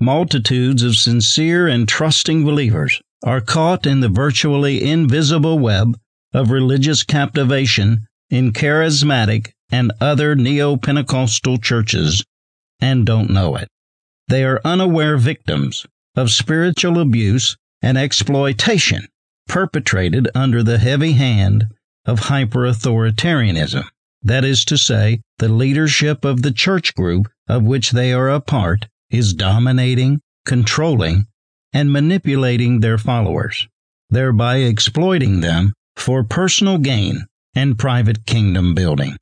multitudes of sincere and trusting believers are caught in the virtually invisible web of religious captivation in charismatic and other neo Pentecostal churches and don't know it. They are unaware victims of spiritual abuse and exploitation perpetrated under the heavy hand of hyper authoritarianism. That is to say, the leadership of the church group of which they are a part is dominating, controlling, and manipulating their followers, thereby exploiting them for personal gain and private kingdom building.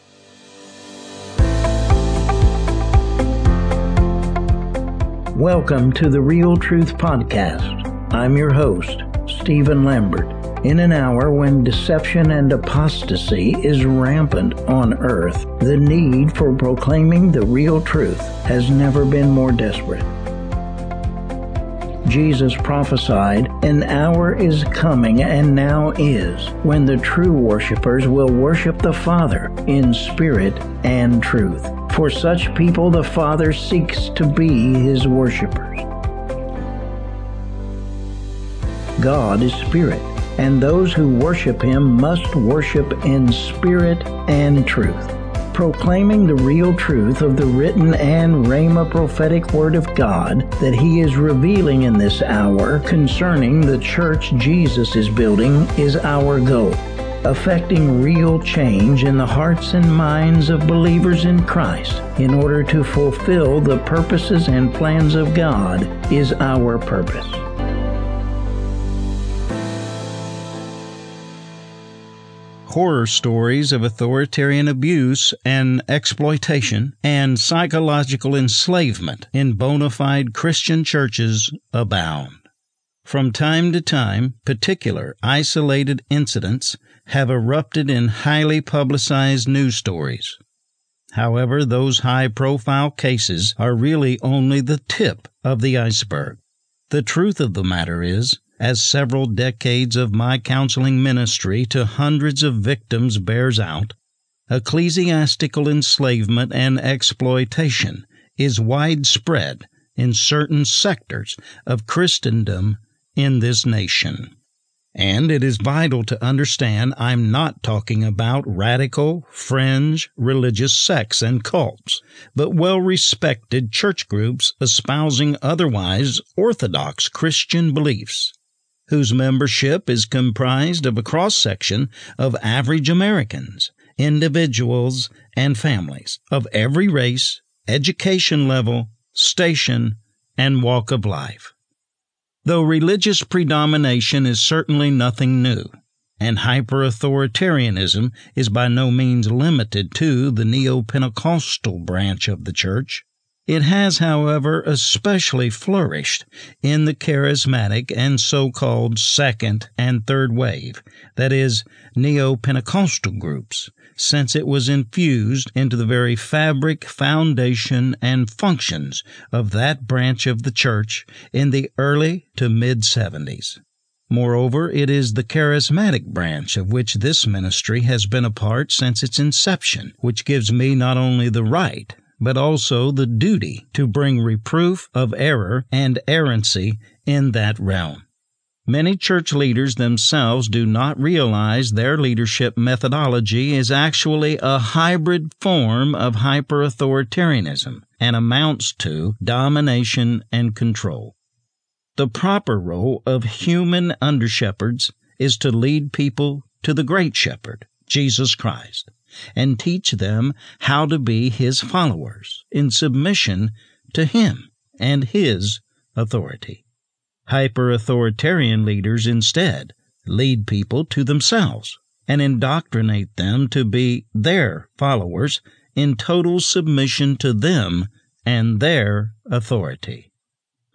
Welcome to the Real Truth Podcast. I'm your host, Stephen Lambert. In an hour when deception and apostasy is rampant on earth, the need for proclaiming the real truth has never been more desperate. Jesus prophesied, An hour is coming and now is, when the true worshippers will worship the Father in spirit and truth. For such people, the Father seeks to be his worshippers. God is spirit, and those who worship him must worship in spirit and truth proclaiming the real truth of the written and Rhema prophetic word of God that He is revealing in this hour concerning the church Jesus is building is our goal. Affecting real change in the hearts and minds of believers in Christ in order to fulfill the purposes and plans of God is our purpose. Horror stories of authoritarian abuse and exploitation and psychological enslavement in bona fide Christian churches abound. From time to time, particular isolated incidents have erupted in highly publicized news stories. However, those high profile cases are really only the tip of the iceberg. The truth of the matter is, as several decades of my counseling ministry to hundreds of victims bears out, ecclesiastical enslavement and exploitation is widespread in certain sectors of Christendom in this nation. And it is vital to understand I'm not talking about radical, fringe religious sects and cults, but well respected church groups espousing otherwise orthodox Christian beliefs whose membership is comprised of a cross section of average Americans, individuals, and families of every race, education level, station, and walk of life. Though religious predomination is certainly nothing new, and hyper authoritarianism is by no means limited to the neo Pentecostal branch of the church, it has, however, especially flourished in the charismatic and so called second and third wave, that is, neo Pentecostal groups, since it was infused into the very fabric, foundation, and functions of that branch of the church in the early to mid 70s. Moreover, it is the charismatic branch of which this ministry has been a part since its inception, which gives me not only the right, but also the duty to bring reproof of error and errancy in that realm. Many church leaders themselves do not realize their leadership methodology is actually a hybrid form of hyper authoritarianism and amounts to domination and control. The proper role of human under shepherds is to lead people to the great shepherd, Jesus Christ and teach them how to be his followers in submission to him and his authority. Hyper authoritarian leaders instead lead people to themselves and indoctrinate them to be their followers in total submission to them and their authority.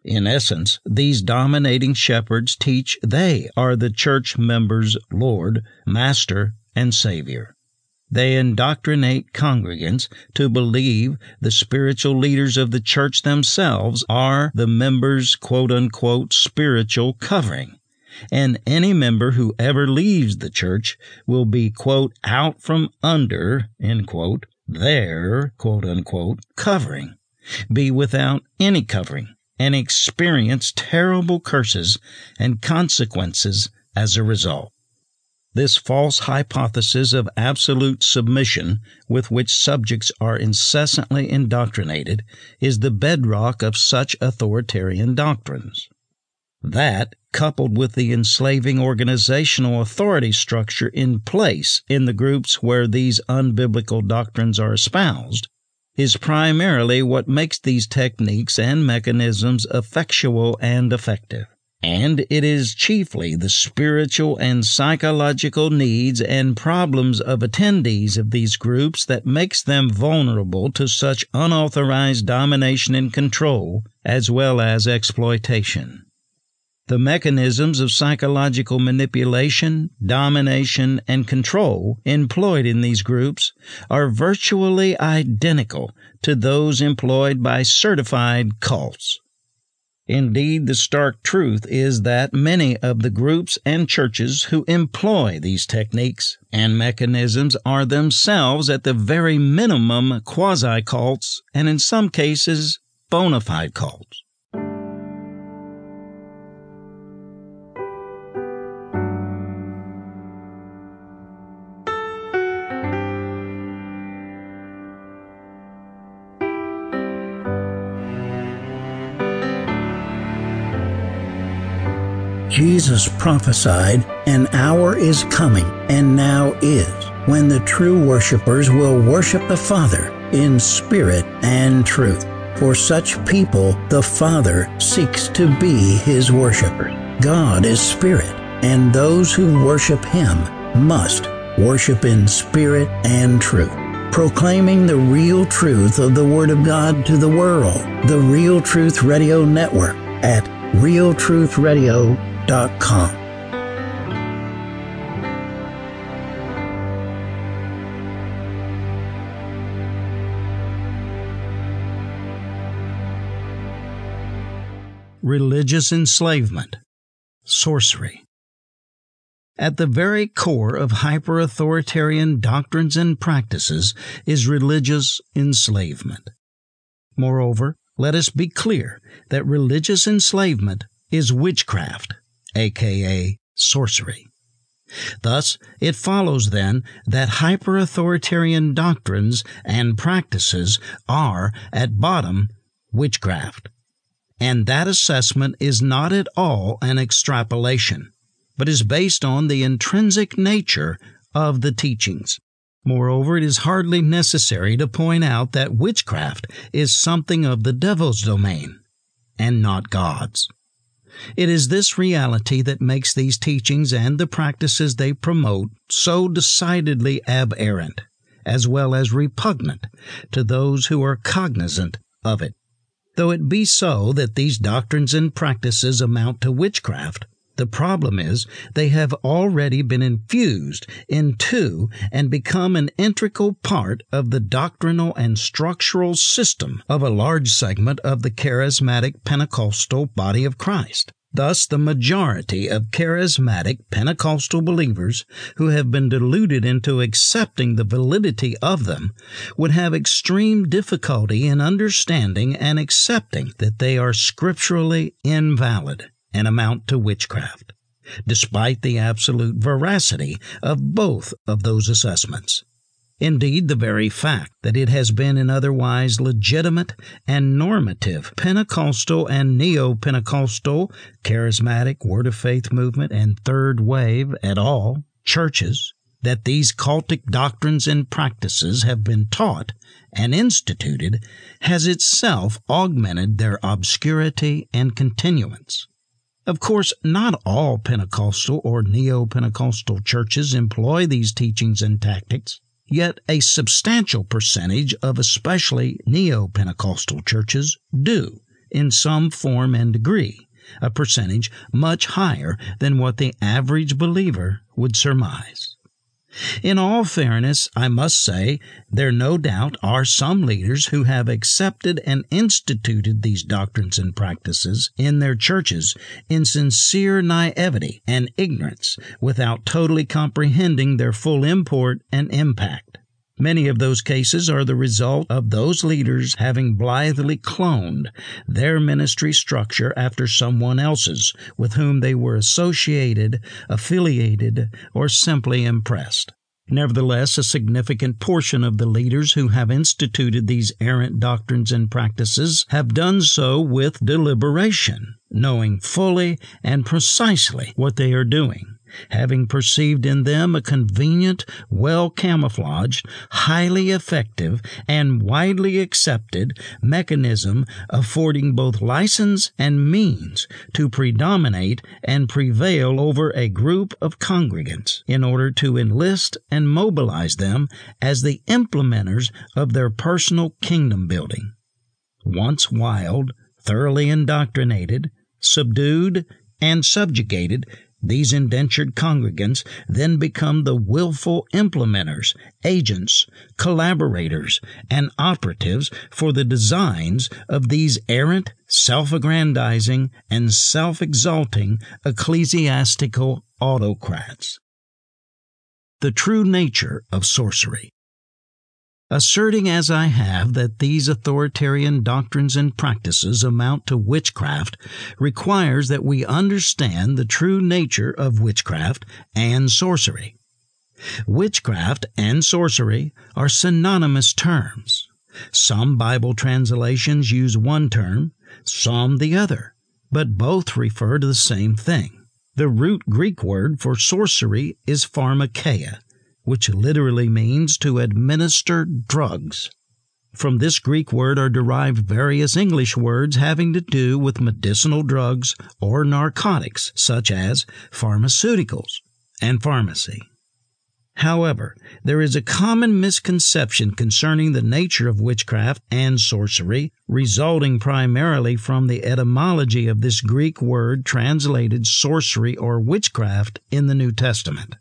In essence, these dominating shepherds teach they are the church members' Lord, Master, and Savior. They indoctrinate congregants to believe the spiritual leaders of the church themselves are the members' quote unquote spiritual covering. And any member who ever leaves the church will be quote out from under end quote their quote unquote covering, be without any covering and experience terrible curses and consequences as a result. This false hypothesis of absolute submission with which subjects are incessantly indoctrinated is the bedrock of such authoritarian doctrines. That, coupled with the enslaving organizational authority structure in place in the groups where these unbiblical doctrines are espoused, is primarily what makes these techniques and mechanisms effectual and effective and it is chiefly the spiritual and psychological needs and problems of attendees of these groups that makes them vulnerable to such unauthorized domination and control as well as exploitation. The mechanisms of psychological manipulation, domination, and control employed in these groups are virtually identical to those employed by certified cults. Indeed, the stark truth is that many of the groups and churches who employ these techniques and mechanisms are themselves at the very minimum quasi cults and in some cases bona fide cults. Jesus prophesied, An hour is coming, and now is, when the true worshippers will worship the Father in spirit and truth. For such people, the Father seeks to be his worshippers. God is spirit, and those who worship him must worship in spirit and truth proclaiming the real truth of the Word of God to the world. The Real Truth Radio Network at realtruthradio.com com. Religious enslavement, sorcery. At the very core of hyper authoritarian doctrines and practices is religious enslavement. Moreover, let us be clear that religious enslavement is witchcraft aka sorcery. Thus, it follows then that hyper authoritarian doctrines and practices are, at bottom, witchcraft. And that assessment is not at all an extrapolation, but is based on the intrinsic nature of the teachings. Moreover, it is hardly necessary to point out that witchcraft is something of the devil's domain, and not God's. It is this reality that makes these teachings and the practices they promote so decidedly aberrant, as well as repugnant, to those who are cognizant of it. Though it be so that these doctrines and practices amount to witchcraft, the problem is they have already been infused into and become an integral part of the doctrinal and structural system of a large segment of the charismatic Pentecostal body of Christ. Thus, the majority of charismatic Pentecostal believers who have been deluded into accepting the validity of them would have extreme difficulty in understanding and accepting that they are scripturally invalid and amount to witchcraft, despite the absolute veracity of both of those assessments. Indeed, the very fact that it has been an otherwise legitimate and normative Pentecostal and Neo Pentecostal, Charismatic, Word of Faith movement, and Third Wave at all churches that these cultic doctrines and practices have been taught and instituted has itself augmented their obscurity and continuance. Of course, not all Pentecostal or Neo Pentecostal churches employ these teachings and tactics, yet a substantial percentage of especially Neo Pentecostal churches do, in some form and degree, a percentage much higher than what the average believer would surmise. In all fairness, I must say there no doubt are some leaders who have accepted and instituted these doctrines and practices in their churches in sincere naivety and ignorance without totally comprehending their full import and impact. Many of those cases are the result of those leaders having blithely cloned their ministry structure after someone else's with whom they were associated, affiliated, or simply impressed. Nevertheless, a significant portion of the leaders who have instituted these errant doctrines and practices have done so with deliberation, knowing fully and precisely what they are doing having perceived in them a convenient, well camouflaged, highly effective, and widely accepted mechanism affording both license and means to predominate and prevail over a group of congregants in order to enlist and mobilize them as the implementers of their personal kingdom building. Once wild, thoroughly indoctrinated, subdued, and subjugated, these indentured congregants then become the willful implementers, agents, collaborators, and operatives for the designs of these errant, self aggrandizing, and self exalting ecclesiastical autocrats. The true nature of sorcery. Asserting as I have that these authoritarian doctrines and practices amount to witchcraft requires that we understand the true nature of witchcraft and sorcery. Witchcraft and sorcery are synonymous terms. Some Bible translations use one term, some the other, but both refer to the same thing. The root Greek word for sorcery is pharmakeia, which literally means to administer drugs. From this Greek word are derived various English words having to do with medicinal drugs or narcotics, such as pharmaceuticals and pharmacy. However, there is a common misconception concerning the nature of witchcraft and sorcery, resulting primarily from the etymology of this Greek word translated sorcery or witchcraft in the New Testament.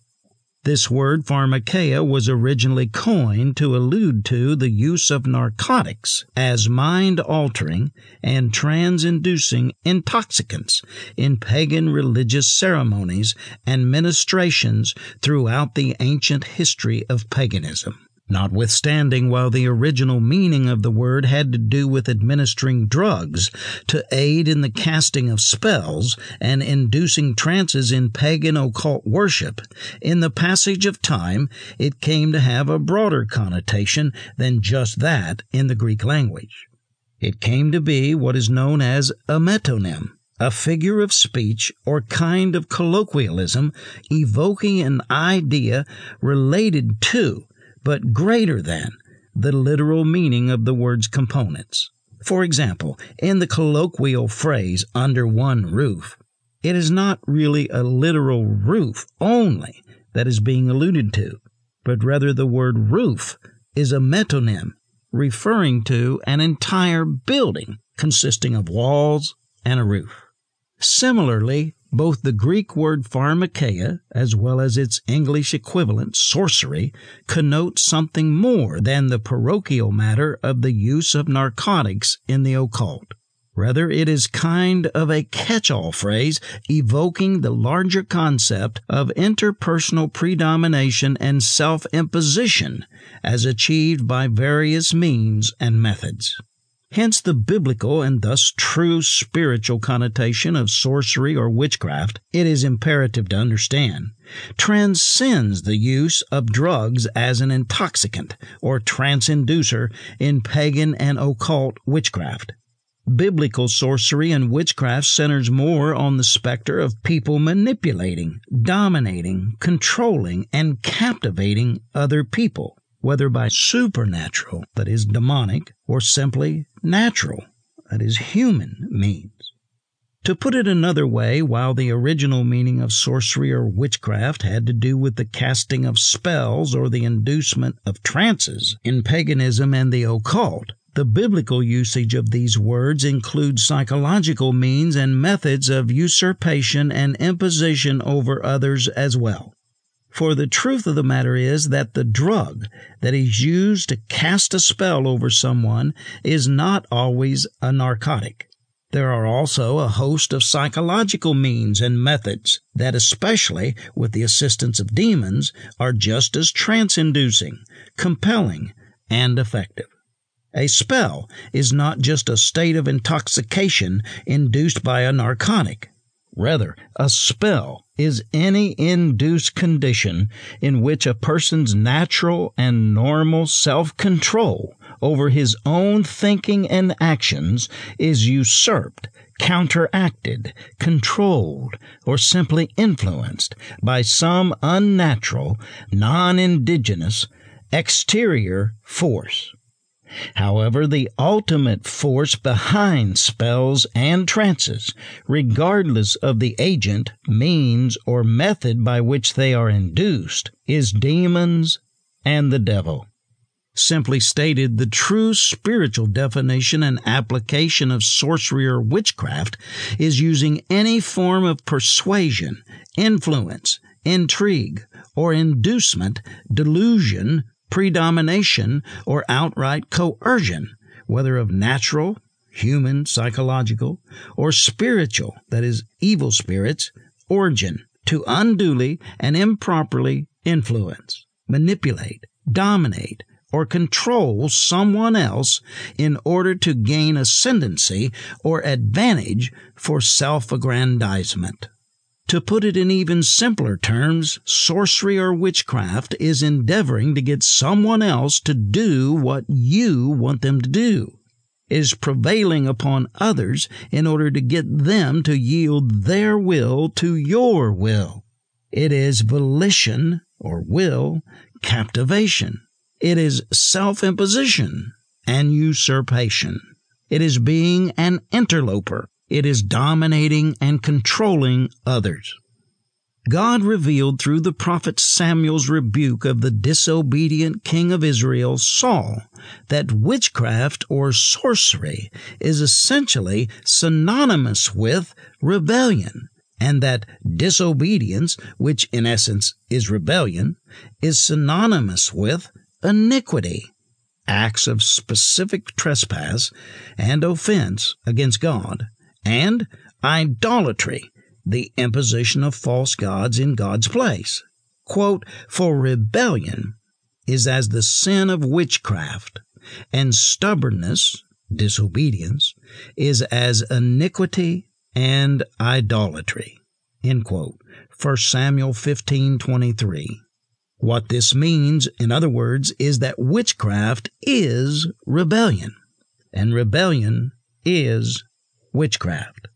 This word pharmakeia was originally coined to allude to the use of narcotics as mind altering and trance inducing intoxicants in pagan religious ceremonies and ministrations throughout the ancient history of paganism. Notwithstanding, while the original meaning of the word had to do with administering drugs to aid in the casting of spells and inducing trances in pagan occult worship, in the passage of time it came to have a broader connotation than just that in the Greek language. It came to be what is known as a metonym, a figure of speech or kind of colloquialism evoking an idea related to but greater than the literal meaning of the word's components. For example, in the colloquial phrase under one roof, it is not really a literal roof only that is being alluded to, but rather the word roof is a metonym referring to an entire building consisting of walls and a roof. Similarly, both the Greek word pharmakeia, as well as its English equivalent, sorcery, connote something more than the parochial matter of the use of narcotics in the occult. Rather, it is kind of a catch all phrase evoking the larger concept of interpersonal predomination and self imposition as achieved by various means and methods. Hence, the biblical and thus true spiritual connotation of sorcery or witchcraft, it is imperative to understand, transcends the use of drugs as an intoxicant or trance inducer in pagan and occult witchcraft. Biblical sorcery and witchcraft centers more on the specter of people manipulating, dominating, controlling, and captivating other people whether by supernatural, that is demonic, or simply natural, that is human means. To put it another way, while the original meaning of sorcery or witchcraft had to do with the casting of spells or the inducement of trances in paganism and the occult, the biblical usage of these words includes psychological means and methods of usurpation and imposition over others as well. For the truth of the matter is that the drug that is used to cast a spell over someone is not always a narcotic. There are also a host of psychological means and methods that, especially with the assistance of demons, are just as trance inducing, compelling, and effective. A spell is not just a state of intoxication induced by a narcotic. Rather, a spell is any induced condition in which a person's natural and normal self control over his own thinking and actions is usurped, counteracted, controlled, or simply influenced by some unnatural, non indigenous, exterior force. However, the ultimate force behind spells and trances, regardless of the agent, means, or method by which they are induced, is demons and the devil. Simply stated, the true spiritual definition and application of sorcery or witchcraft is using any form of persuasion, influence, intrigue, or inducement, delusion, predomination, or outright coercion, whether of natural, human, psychological, or spiritual, that is, evil spirits, origin, to unduly and improperly influence, manipulate, dominate, or control someone else in order to gain ascendancy or advantage for self aggrandizement. To put it in even simpler terms, sorcery or witchcraft is endeavoring to get someone else to do what you want them to do, is prevailing upon others in order to get them to yield their will to your will. It is volition or will captivation. It is self imposition and usurpation. It is being an interloper. It is dominating and controlling others. God revealed through the prophet Samuel's rebuke of the disobedient king of Israel, Saul, that witchcraft or sorcery is essentially synonymous with rebellion, and that disobedience, which in essence is rebellion, is synonymous with iniquity, acts of specific trespass and offense against God, and idolatry, the imposition of false gods in God's place. Quote, For rebellion is as the sin of witchcraft, and stubbornness, disobedience, is as iniquity and idolatry. End quote. 1 Samuel 15:23. What this means, in other words, is that witchcraft is rebellion, and rebellion is witchcraft.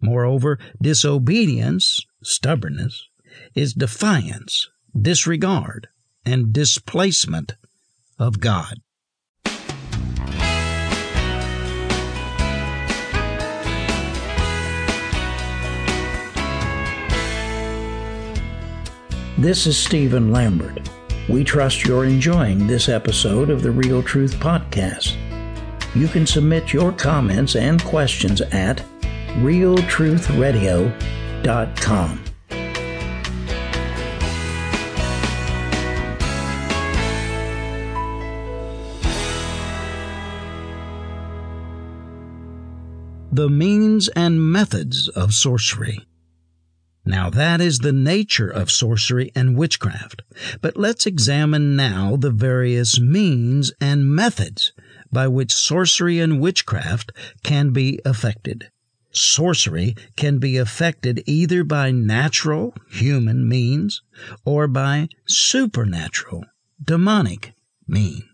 Moreover, disobedience, stubbornness, is defiance, disregard, and displacement of God. This is Stephen Lambert. We trust you're enjoying this episode of the Real Truth Podcast. You can submit your comments and questions at realtruthradio.com. The means and methods of sorcery. Now that is the nature of sorcery and witchcraft. But let's examine now the various means and methods by which sorcery and witchcraft can be effected. Sorcery can be effected either by natural, human means or by supernatural, demonic means.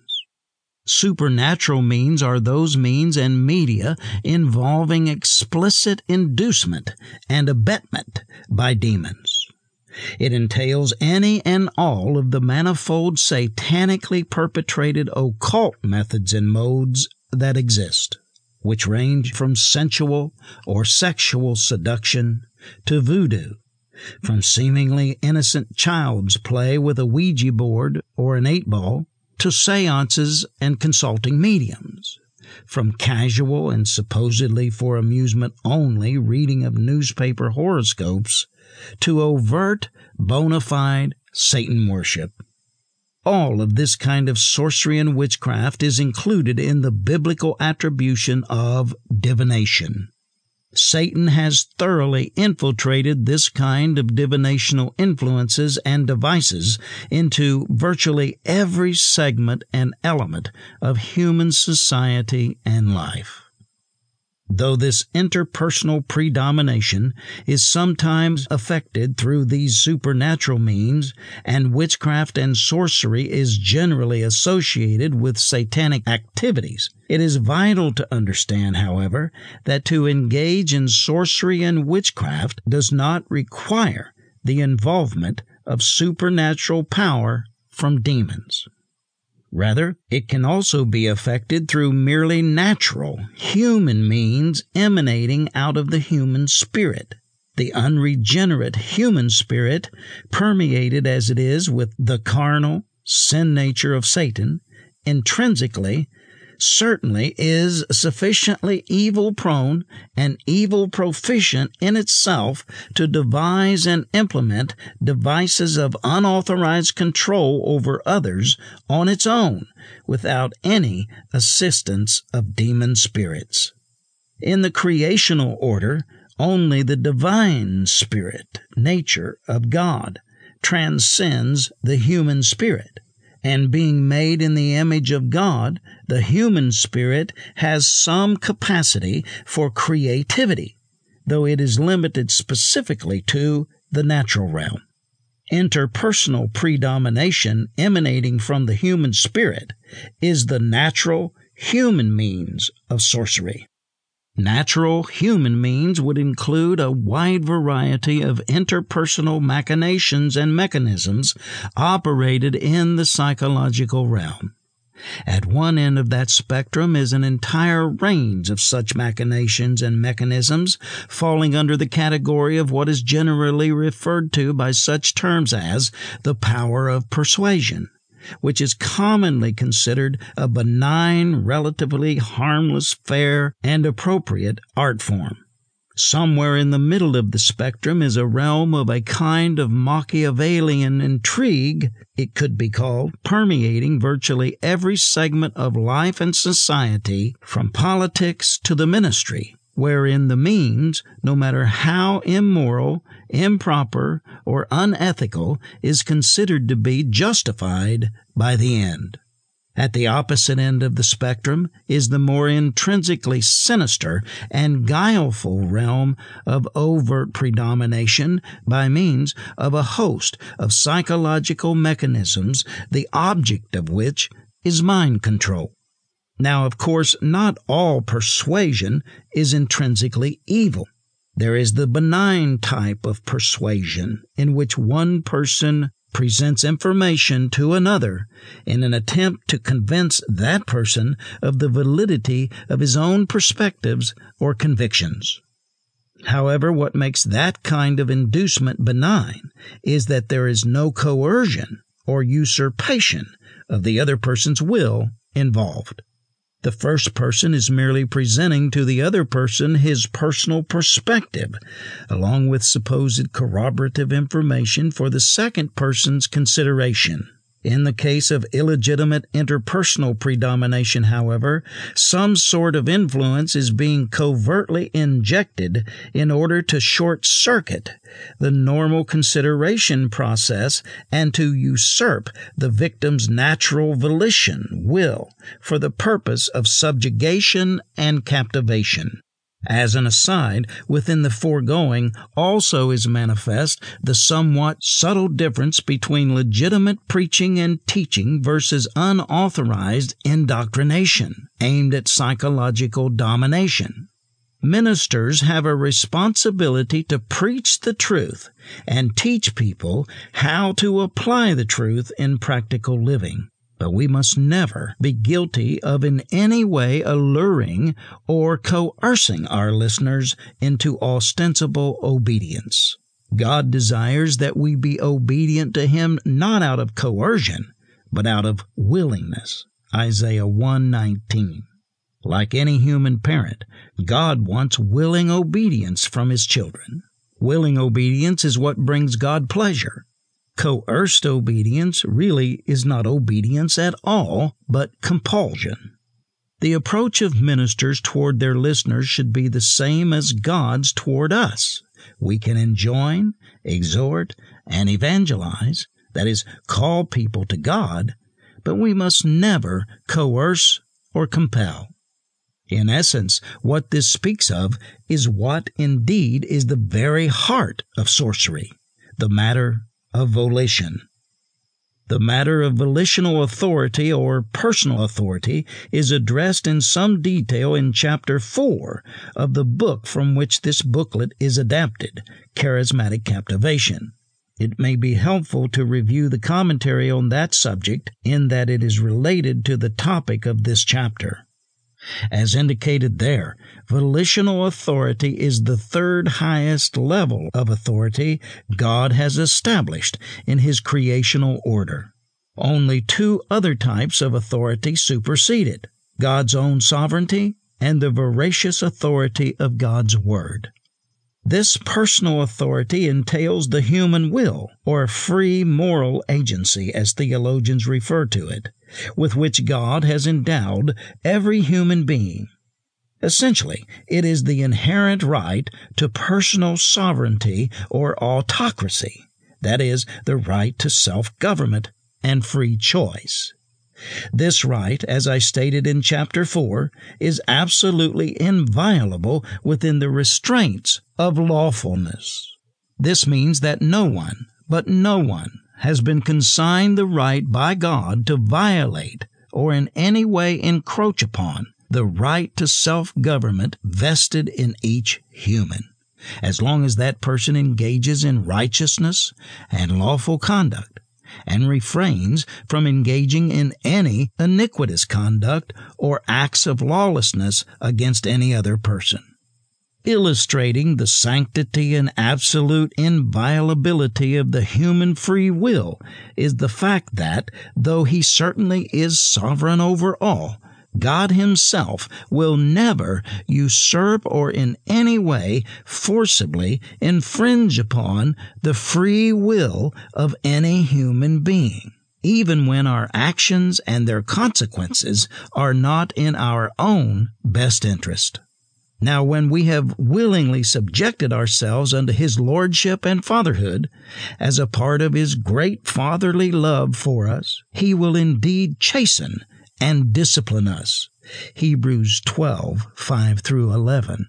Supernatural means are those means and media involving explicit inducement and abetment by demons. It entails any and all of the manifold satanically perpetrated occult methods and modes that exist, which range from sensual or sexual seduction to voodoo, from seemingly innocent child's play with a Ouija board or an eight ball to seances and consulting mediums, from casual and supposedly for amusement only reading of newspaper horoscopes to overt, bona fide Satan worship. All of this kind of sorcery and witchcraft is included in the biblical attribution of divination. Satan has thoroughly infiltrated this kind of divinational influences and devices into virtually every segment and element of human society and life. Though this interpersonal predomination is sometimes effected through these supernatural means, and witchcraft and sorcery is generally associated with satanic activities, it is vital to understand, however, that to engage in sorcery and witchcraft does not require the involvement of supernatural power from demons. Rather, it can also be effected through merely natural, human means emanating out of the human spirit. The unregenerate human spirit, permeated as it is with the carnal, sin nature of Satan, intrinsically certainly is sufficiently evil prone and evil proficient in itself to devise and implement devices of unauthorized control over others on its own without any assistance of demon spirits. In the creational order, only the divine spirit, nature of God, transcends the human spirit and being made in the image of God, the human spirit has some capacity for creativity, though it is limited specifically to the natural realm. Interpersonal predomination emanating from the human spirit is the natural human means of sorcery. Natural human means would include a wide variety of interpersonal machinations and mechanisms operated in the psychological realm. At one end of that spectrum is an entire range of such machinations and mechanisms falling under the category of what is generally referred to by such terms as the power of persuasion which is commonly considered a benign, relatively harmless, fair, and appropriate art form. Somewhere in the middle of the spectrum is a realm of a kind of Machiavellian intrigue, it could be called, permeating virtually every segment of life and society, from politics to the ministry, wherein the means, no matter how immoral, improper, or unethical, is considered to be justified by the end. At the opposite end of the spectrum is the more intrinsically sinister and guileful realm of overt predomination by means of a host of psychological mechanisms, the object of which is mind control. Now, of course, not all persuasion is intrinsically evil. There is the benign type of persuasion in which one person presents information to another in an attempt to convince that person of the validity of his own perspectives or convictions. However, what makes that kind of inducement benign is that there is no coercion or usurpation of the other person's will involved. The first person is merely presenting to the other person his personal perspective, along with supposed corroborative information for the second person's consideration. In the case of illegitimate interpersonal predomination, however, some sort of influence is being covertly injected in order to short circuit the normal consideration process and to usurp the victim's natural volition, will, for the purpose of subjugation and captivation. As an aside, within the foregoing also is manifest the somewhat subtle difference between legitimate preaching and teaching versus unauthorized indoctrination aimed at psychological domination. Ministers have a responsibility to preach the truth and teach people how to apply the truth in practical living but we must never be guilty of in any way alluring or coercing our listeners into ostensible obedience. God desires that we be obedient to Him not out of coercion, but out of willingness. Isaiah 119. Like any human parent, God wants willing obedience from His children. Willing obedience is what brings God pleasure. Coerced obedience really is not obedience at all, but compulsion. The approach of ministers toward their listeners should be the same as God's toward us. We can enjoin, exhort, and evangelize, that is, call people to God, but we must never coerce or compel. In essence, what this speaks of is what indeed is the very heart of sorcery the matter of volition. The matter of volitional authority or personal authority is addressed in some detail in Chapter 4 of the book from which this booklet is adapted, Charismatic Captivation. It may be helpful to review the commentary on that subject in that it is related to the topic of this chapter. As indicated there, volitional authority is the third highest level of authority God has established in His creational order. Only two other types of authority superseded God's own sovereignty and the voracious authority of God's Word. This personal authority entails the human will, or free moral agency, as theologians refer to it with which God has endowed every human being. Essentially, it is the inherent right to personal sovereignty or autocracy, that is, the right to self government and free choice. This right, as I stated in chapter 4, is absolutely inviolable within the restraints of lawfulness. This means that no one, but no one, has been consigned the right by God to violate or in any way encroach upon the right to self government vested in each human, as long as that person engages in righteousness and lawful conduct and refrains from engaging in any iniquitous conduct or acts of lawlessness against any other person illustrating the sanctity and absolute inviolability of the human free will is the fact that, though he certainly is sovereign over all, God Himself will never usurp or in any way forcibly infringe upon the free will of any human being, even when our actions and their consequences are not in our own best interest. Now, when we have willingly subjected ourselves unto His Lordship and Fatherhood, as a part of His great fatherly love for us, He will indeed chasten and discipline us. Hebrews 12, 5 through 11.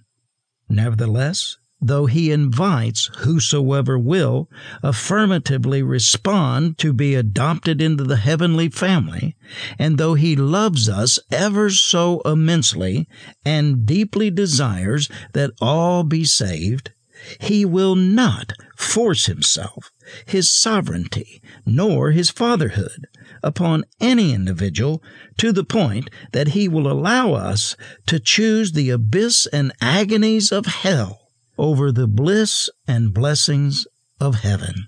Nevertheless, though he invites whosoever will affirmatively respond to be adopted into the heavenly family, and though he loves us ever so immensely and deeply desires that all be saved, he will not force himself, his sovereignty, nor his fatherhood upon any individual to the point that he will allow us to choose the abyss and agonies of hell over the bliss and blessings of heaven.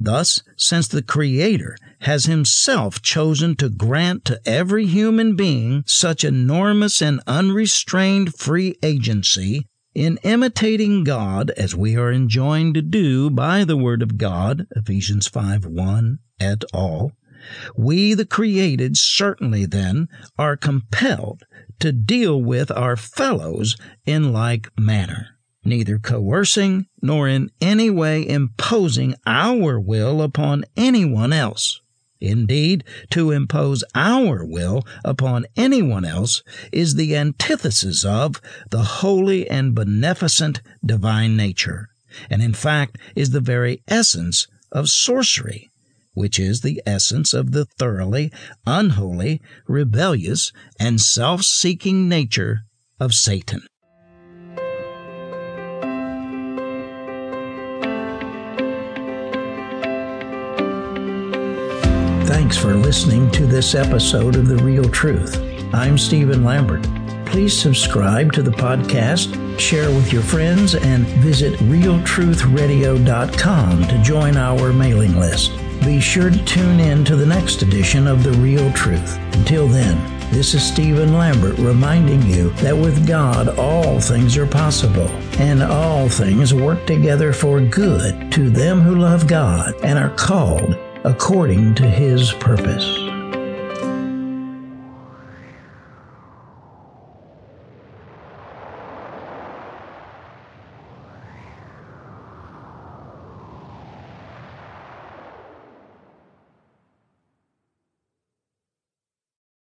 Thus, since the Creator has Himself chosen to grant to every human being such enormous and unrestrained free agency, in imitating God as we are enjoined to do by the Word of God, Ephesians 5 1 et al., we, the created, certainly then are compelled to deal with our fellows in like manner neither coercing nor in any way imposing our will upon anyone else. Indeed, to impose our will upon anyone else is the antithesis of the holy and beneficent divine nature, and in fact is the very essence of sorcery, which is the essence of the thoroughly unholy, rebellious, and self seeking nature of Satan. Thanks for listening to this episode of The Real Truth. I'm Stephen Lambert. Please subscribe to the podcast, share with your friends, and visit realtruthradio.com to join our mailing list. Be sure to tune in to the next edition of The Real Truth. Until then, this is Stephen Lambert reminding you that with God all things are possible, and all things work together for good to them who love God and are called according to his purpose.